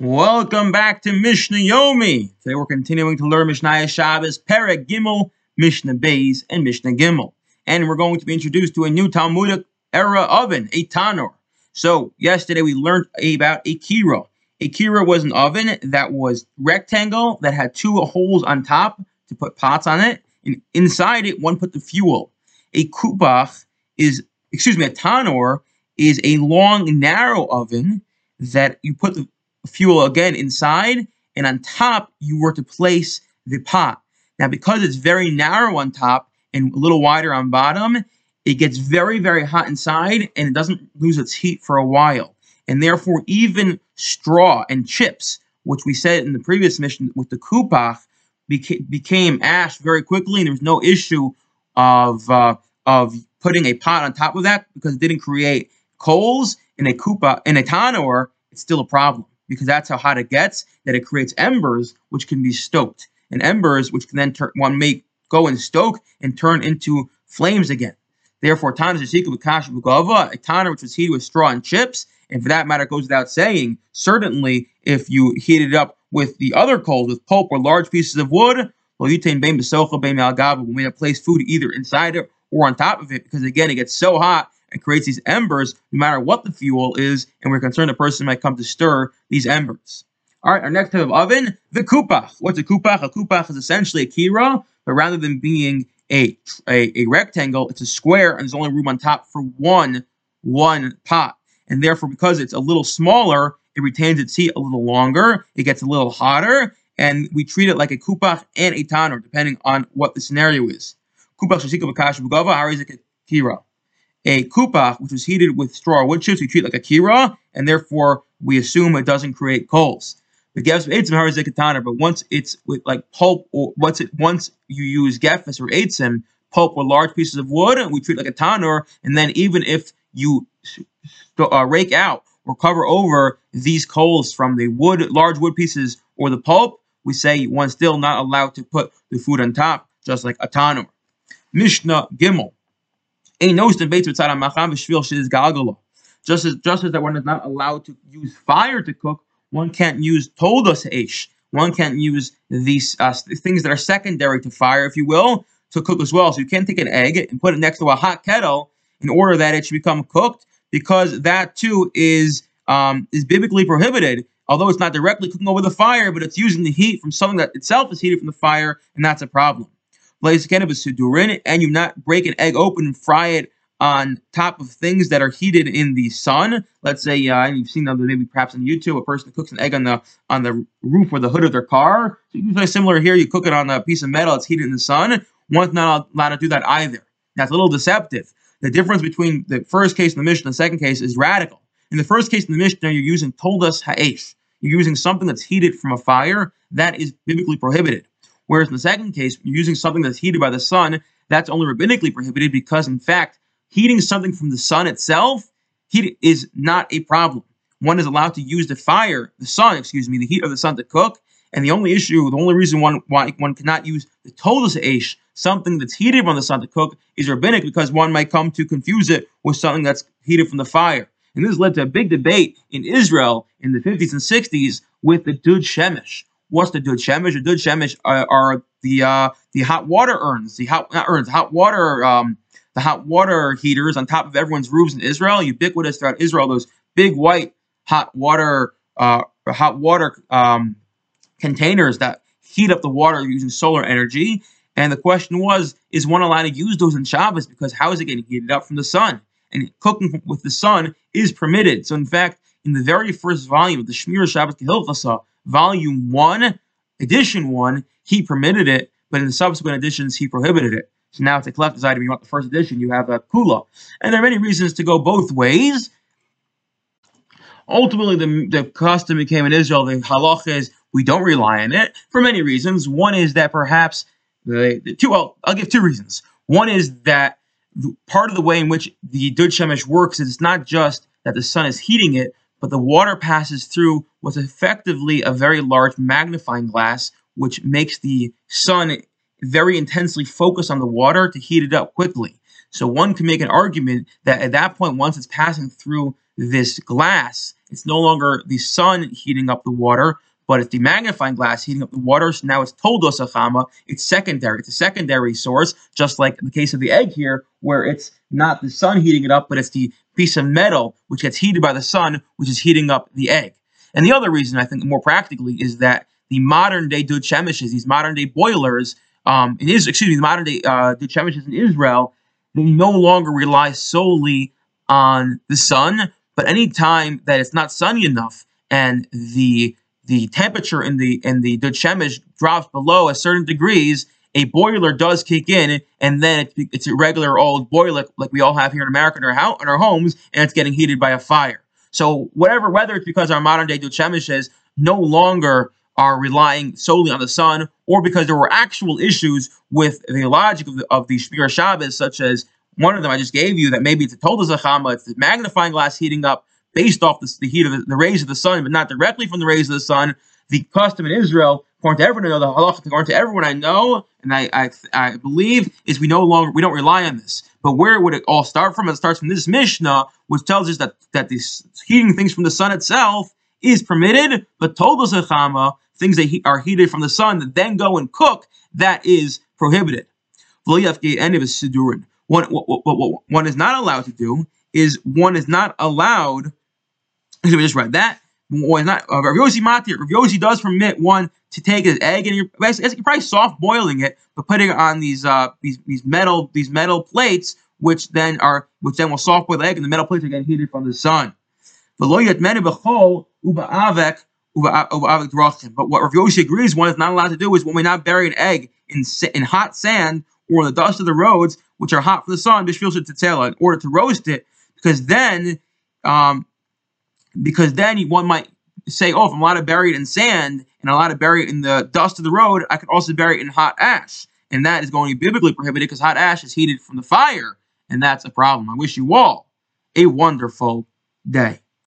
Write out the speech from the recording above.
Welcome back to Mishnah Yomi. Today we're continuing to learn Mishnah Shabbos, Perek Gimel, Mishnah Beis, and Mishnah Gimel. And we're going to be introduced to a new Talmudic era oven, a Tanor. So yesterday we learned about a Kira. A Kira was an oven that was rectangle that had two holes on top to put pots on it, and inside it one put the fuel. A Kupach is, excuse me, a Tanor is a long, narrow oven that you put the fuel again inside, and on top you were to place the pot. Now, because it's very narrow on top and a little wider on bottom, it gets very, very hot inside and it doesn't lose its heat for a while. And therefore, even straw and chips, which we said in the previous Mishnah with the kupach, beca became ash very quickly, and there was no issue of uh, of putting a pot on top of that because it didn't create coals in a kupa in a tanor. It's still a problem because that's how hot it gets, that it creates embers which can be stoked. And embers which can then turn one may go and stoke and turn into flames again. Therefore, Tana Zashika Bakash Bugava, a Tana which was heated with straw and chips, and for that matter, it goes without saying, certainly if you heat it up with the other coals, with pulp or large pieces of wood, well, you youtain Bain Basocha, Bain Malgaba, we may place food either inside it or on top of it, because again, it gets so hot and creates these embers no matter what the fuel is, and we're concerned the person might come to stir these embers. All right, our next type of oven, the kupach. What's a kupach? A kupach is essentially a kira, but rather than being a, a, a rectangle, it's a square, and there's only room on top for one, one pot. And therefore, because it's a little smaller, it retains its heat a little longer, it gets a little hotter, and we treat it like a kupach and a tanur, depending on what the scenario is. Kupach shashika b'kash b'gava, kira a kupach, which is heated with straw or wood chips, we treat like a kira, and therefore we assume it doesn't create coals. But once it's with like pulp or once it once you use gefs or eitzim, pulp or large pieces of wood, and we treat like a tanur, and then even if you uh, rake out or cover over these coals from the wood, large wood pieces or the pulp, we say one's still not allowed to put the food on top, just like a tanur. Mishnah Gimel. Just as just as that one is not allowed to use fire to cook, one can't use toldos eish. One can't use these uh, things that are secondary to fire, if you will, to cook as well. So you can't take an egg and put it next to a hot kettle in order that it should become cooked, because that too is um, is biblically prohibited. Although it's not directly cooking over the fire, but it's using the heat from something that itself is heated from the fire, and that's a problem and you not break an egg open and fry it on top of things that are heated in the sun. Let's say uh, you've seen them maybe perhaps on YouTube, a person cooks an egg on the on the roof or the hood of their car. So you very similar here. You cook it on a piece of metal. It's heated in the sun. One's not allowed to do that either. That's a little deceptive. The difference between the first case in the Mishnah and the second case is radical. In the first case in the Mishnah, you're using toldas ha'esh. You're using something that's heated from a fire. That is biblically prohibited. Whereas in the second case, using something that's heated by the sun, that's only rabbinically prohibited because, in fact, heating something from the sun itself heat is not a problem. One is allowed to use the fire, the sun, excuse me, the heat of the sun to cook. And the only issue, the only reason one why one cannot use the todas aish, something that's heated from the sun to cook, is rabbinic because one might come to confuse it with something that's heated from the fire. And this led to a big debate in Israel in the 50s and 60s with the Dud Shemesh. What's the dud shemesh? The dud shemesh are, are the uh, the hot water urns, the hot not urns, hot water um, the hot water heaters on top of everyone's roofs in Israel, ubiquitous throughout Israel. Those big white hot water uh, hot water um, containers that heat up the water using solar energy. And the question was, is one allowed to use those in Shabbos? Because how is it getting heated up from the sun? And cooking with the sun is permitted. So in fact, in the very first volume of the Shmiras Shabbos Kehilchasa, Volume 1, Edition 1, he permitted it, but in the subsequent editions, he prohibited it. So now it's a collector's item. You want the first edition, you have a Kula. And there are many reasons to go both ways. Ultimately, the, the custom became in Israel. The halach is we don't rely on it for many reasons. One is that perhaps the, the two. Well, I'll give two reasons. One is that part of the way in which the Dud Shemesh works is it's not just that the sun is heating it, but the water passes through what's effectively a very large magnifying glass, which makes the sun very intensely focus on the water to heat it up quickly. So one can make an argument that at that point, once it's passing through this glass it's no longer the sun heating up the water, but it's the magnifying glass heating up the water. So now it's toldos achama. It's secondary. It's a secondary source, just like in the case of the egg here, where it's not the sun heating it up, but it's the piece of metal which gets heated by the sun, which is heating up the egg. And the other reason, I think, more practically, is that the modern day dud shemishes, these modern day boilers, um, in excuse me, the modern day uh, shemishes in Israel, they no longer rely solely on the sun, but any time that it's not sunny enough and the the temperature in the in the dud shemish drops below a certain degrees, a boiler does kick in, and then it's, a regular old boiler like we all have here in America in our, house, in our homes, and it's getting heated by a fire. So whatever, whether it's because our modern day dud shemishes no longer are relying solely on the sun, or because there were actual issues with the logic of the, of the Shmiras Shabbos, such as one of them I just gave you, that maybe it's a total zachama, it's the magnifying glass heating up based off the, the heat of the, the, rays of the sun, but not directly from the rays of the sun. The custom in Israel, according to everyone I know, the halacha, according to everyone I know, and I, I, I believe, is we no longer we don't rely on this. But where would it all start from? It starts from this Mishnah, which tells us that that these heating things from the sun itself is permitted, but told todos zachama, things that he, are heated from the sun that then go and cook, that is prohibited. One, what, what, what one is not allowed to do is one is not allowed. Me just read that. Is not. Uh, Rav Yossi Matir. Rav Yossi does permit one to take his egg and you're, you're probably soft boiling it, but putting it on these uh these these metal these metal plates, which then are which then will soft boil the egg, and the metal plates are getting heated from the sun. But what Rav Yossi agrees one is not allowed to do is when we not bury an egg in in hot sand or the dust of the roads, which are hot from the sun, in order to roast it, because then, um, because then one might say, oh, if I'm allowed to bury it in sand and allowed to bury it in the dust of the road, I could also bury it in hot ash. And that is going to be biblically prohibited because hot ash is heated from the fire, and that's a problem. I wish you all a wonderful day.